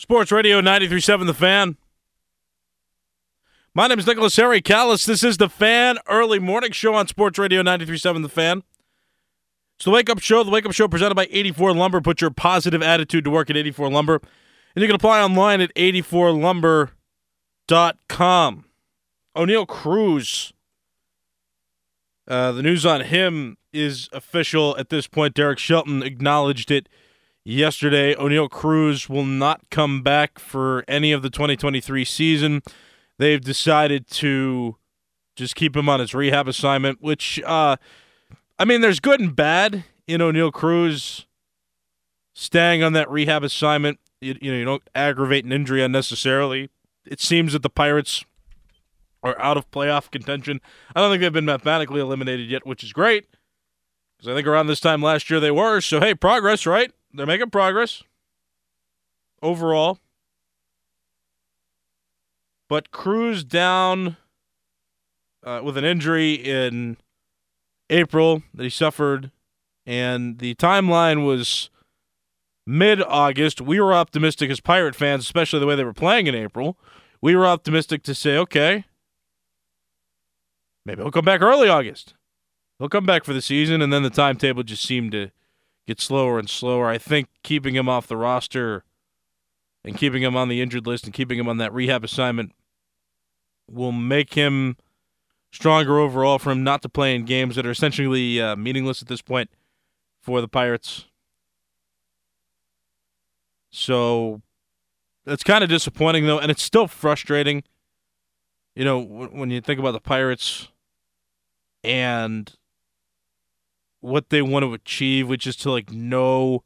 Sports Radio 93.7 The Fan. My name is Nicholas Harry Callis. This is The Fan Early Morning Show on Sports Radio 93.7 The Fan. It's the Wake Up Show. The Wake Up Show presented by 84 Lumber. Put your positive attitude to work at 84 Lumber. And you can apply online at 84lumber.com. Oneil Cruz. Uh, the news on him is official at this point. Derek Shelton acknowledged it yesterday. Oneil Cruz will not come back for any of the 2023 season. They've decided to just keep him on his rehab assignment, which, uh, I mean, there's good and bad in Oneil Cruz staying on that rehab assignment. You, you know, you don't aggravate an injury unnecessarily. It seems that the Pirates are out of playoff contention. I don't think they've been mathematically eliminated yet, which is great. Because I think around this time last year they were. So, hey, progress, right? They're making progress overall. But Cruz down uh, with an injury in April that he suffered, and the timeline was mid August. We were optimistic as Pirate fans, especially the way they were playing in April. We were optimistic to say, okay, maybe he'll come back early August. He'll come back for the season, and then the timetable just seemed to get slower and slower. I think keeping him off the roster and keeping him on the injured list and keeping him on that rehab assignment will make him stronger overall for him not to play in games that are essentially uh, meaningless at this point for the Pirates. So it's kind of disappointing, though, and it's still frustrating. You know, when you think about the Pirates and what they want to achieve, which is to like know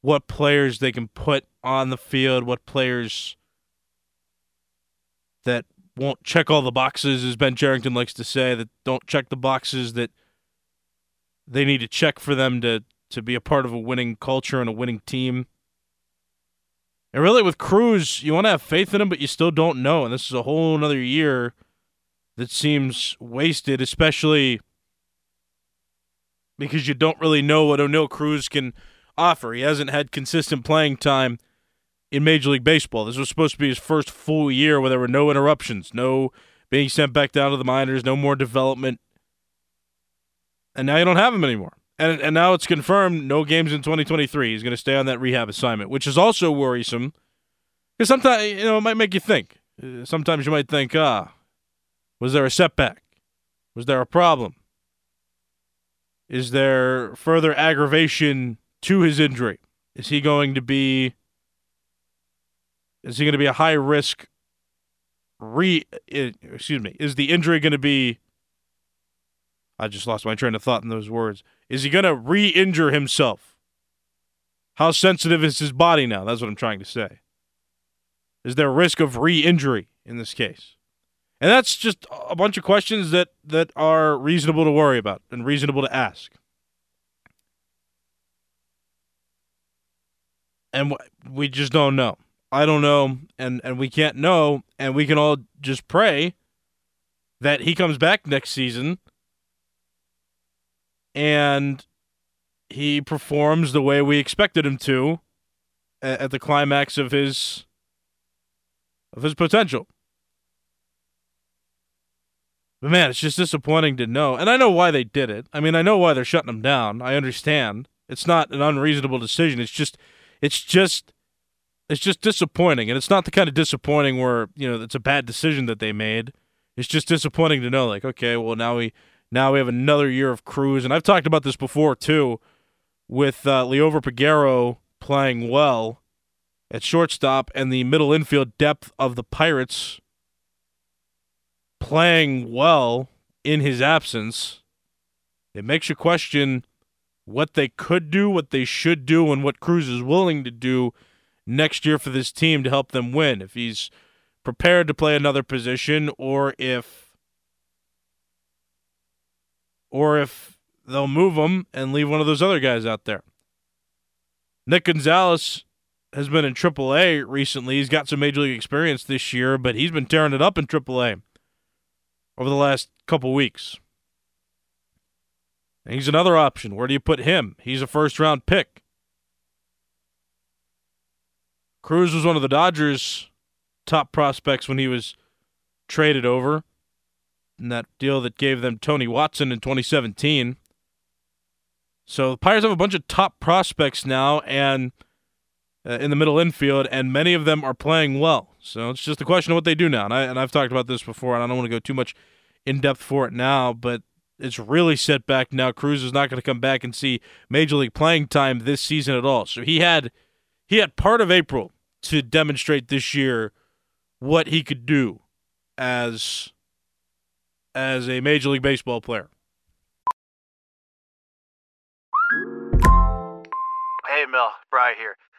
what players they can put on the field, what players that won't check all the boxes, as Ben Cherington likes to say, that don't check the boxes that they need to check for them to to be a part of a winning culture and a winning team. And really, with Cruz, you want to have faith in him, but you still don't know. And this is a whole another year that seems wasted, especially because you don't really know what Oneil Cruz can offer. He hasn't had consistent playing time in Major League Baseball. This was supposed to be his first full year where there were no interruptions, no being sent back down to the minors, no more development. And now you don't have him anymore. And and now it's confirmed no games in 2023. He's going to stay on that rehab assignment, which is also worrisome. Because sometimes, you know, it might make you think. Uh, Sometimes you might think, ah, was there a setback? Was there a problem? Is there further aggravation to his injury? Is he going to be is he going to be a high risk re eh, excuse me, is the injury going to be I just lost my train of thought in those words. Is he going to re-injure himself? How sensitive is his body now? That's what I'm trying to say. Is there risk of re-injury in this case? And that's just a bunch of questions that that are reasonable to worry about and reasonable to ask. And we just don't know. I don't know, and and we can't know, and we can all just pray that he comes back next season and he performs the way we expected him to at the climax of his of his potential. But man, it's just disappointing to know. And I know why they did it. I mean, I know why they're shutting them down. I understand. It's not an unreasonable decision. It's just it's just it's just disappointing, and it's not the kind of disappointing where you know it's a bad decision that they made. It's just disappointing to know, like, okay, well now we now we have another year of Cruz, and I've talked about this before too, with uh, Liover Peguero playing well at shortstop and the middle infield depth of the Pirates playing well in his absence. It makes you question what they could do, what they should do, and what Cruz is willing to do next year for this team to help them win. If he's prepared to play another position, or if, or if they'll move him and leave one of those other guys out there. Nick Gonzalez has been in AAA recently. He's got some major league experience this year, but he's been tearing it up in AAA over the last couple weeks. And he's another option. Where do you put him? He's a first round pick. Cruz was one of the Dodgers' top prospects when he was traded over in that deal that gave them Tony Watson in 2017. So the Pirates have a bunch of top prospects now and uh, in the middle infield, and many of them are playing well. So it's just a question of what they do now. And, I, and I've talked about this before, and I don't want to go too much in depth for it now, but it's really set back now. Cruz is not going to come back and see major league playing time this season at all. So he had he had part of April to demonstrate this year what he could do as as a major league baseball player. Hey, Mel, Bry here.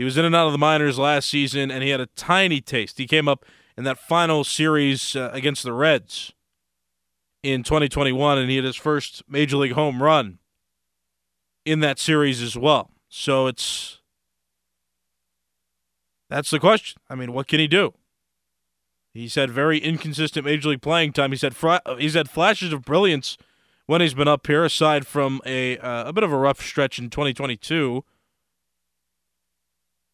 He was in and out of the minors last season, and he had a tiny taste. He came up in that final series uh, against the Reds in 2021, and he had his first major league home run in that series as well. So it's that's the question. I mean, what can he do? He's had very inconsistent major league playing time. He's had fr- he's had flashes of brilliance when he's been up here, aside from a uh, a bit of a rough stretch in 2022.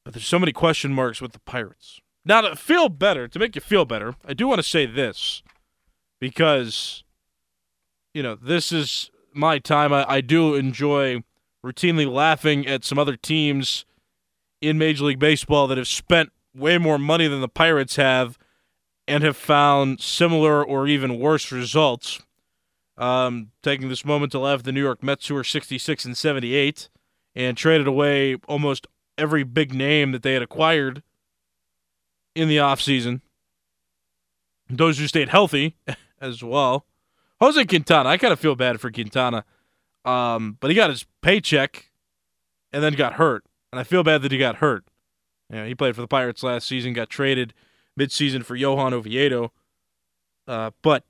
But there's so many question marks with the Pirates. Now, to feel better, to make you feel better, I do want to say this because, you know, this is my time. I, I do enjoy routinely laughing at some other teams in Major League Baseball that have spent way more money than the Pirates have and have found similar or even worse results. Um, taking this moment to laugh at the New York Mets, who are 66 and 78, and traded away almost every big name that they had acquired in the offseason. Those who stayed healthy as well. Jose Quintana, I kind of feel bad for Quintana. Um, but he got his paycheck and then got hurt. And I feel bad that he got hurt. You know, he played for the Pirates last season, got traded midseason for Johan Oviedo. Uh, but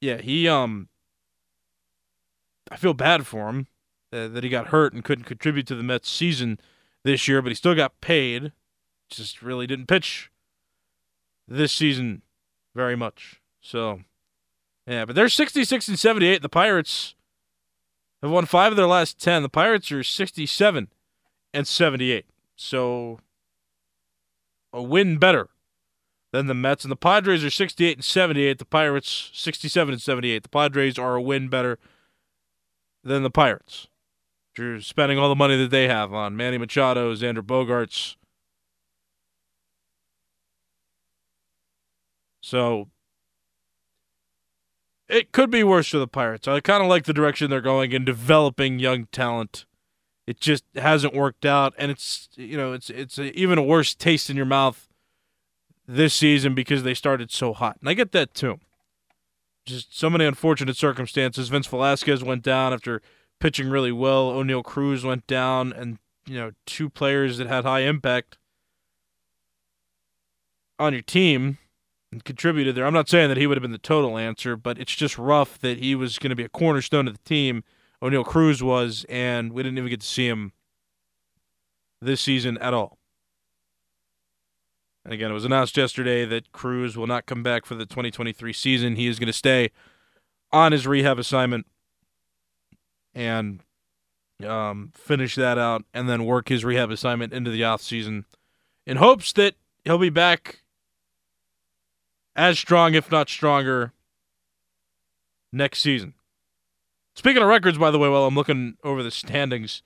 yeah, he um I feel bad for him uh, that he got hurt and couldn't contribute to the Mets season this year, but he still got paid just really didn't pitch this season very much. So, yeah, but they're 66 and 78. The Pirates have won five of their last 10. The Pirates are 67 and 78. So, a win better than the Mets. And the Padres are 68 and 78. The Pirates 67 and 78. The Padres are a win better than the Pirates. You're spending all the money that they have on Manny Machado, Xander Bogaerts. So it could be worse for the Pirates. I kind of like the direction they're going in developing young talent. It just hasn't worked out, and it's you know it's it's a, even a worse taste in your mouth this season because they started so hot, and I get that too. Just so many unfortunate circumstances. Vince Velasquez went down after pitching really well. Oneil Cruz went down, and you know two players that had high impact on your team and contributed there. I'm not saying that he would have been the total answer, but it's just rough that he was going to be a cornerstone of the team. Oneil Cruz was, and we didn't even get to see him this season at all. And again, it was announced yesterday that Cruz will not come back for the 2023 season. He is going to stay on his rehab assignment and um, finish that out and then work his rehab assignment into the off season in hopes that he'll be back as strong, if not stronger, next season. Speaking of records, by the way, while I'm looking over the standings,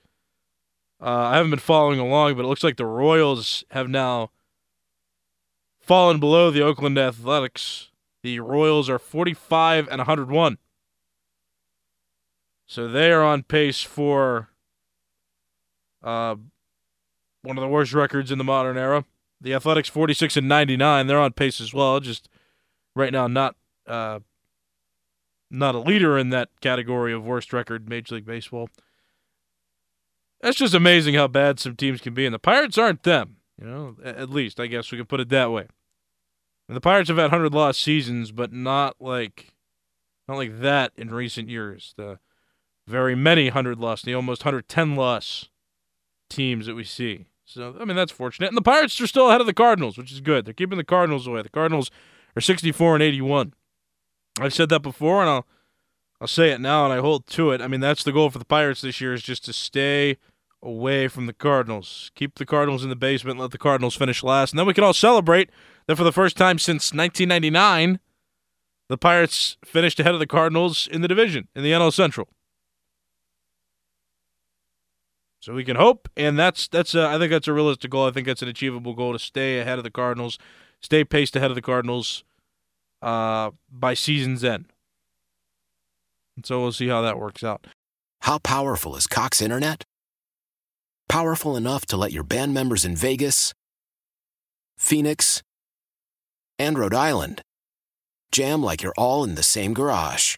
uh, I haven't been following along, but it looks like the Royals have now fallen below the Oakland Athletics. The Royals are 45 and 101. So they are on pace for uh, one of the worst records in the modern era. The Athletics 46 and 99. They're on pace as well. Just right now, not uh, not a leader in that category of worst record Major League Baseball. That's just amazing how bad some teams can be, and the Pirates aren't them. You know, at least I guess we can put it that way. And the Pirates have had hundred loss seasons, but not like not like that in recent years. The very many hundred loss, the almost hundred ten loss teams that we see. So I mean that's fortunate. And the Pirates are still ahead of the Cardinals, which is good. They're keeping the Cardinals away. The Cardinals are 64 and 81. I've said that before, and I'll I'll say it now, and I hold to it. I mean that's the goal for the Pirates this year is just to stay away from the Cardinals. Keep the Cardinals in the basement. Let the Cardinals finish last, and then we can all celebrate that for the first time since 1999, the Pirates finished ahead of the Cardinals in the division in the NL Central. So we can hope, and that's that's a, I think that's a realistic goal. I think that's an achievable goal to stay ahead of the Cardinals, stay paced ahead of the Cardinals uh, by season's end. And so we'll see how that works out. How powerful is Cox Internet? Powerful enough to let your band members in Vegas, Phoenix, and Rhode Island jam like you're all in the same garage.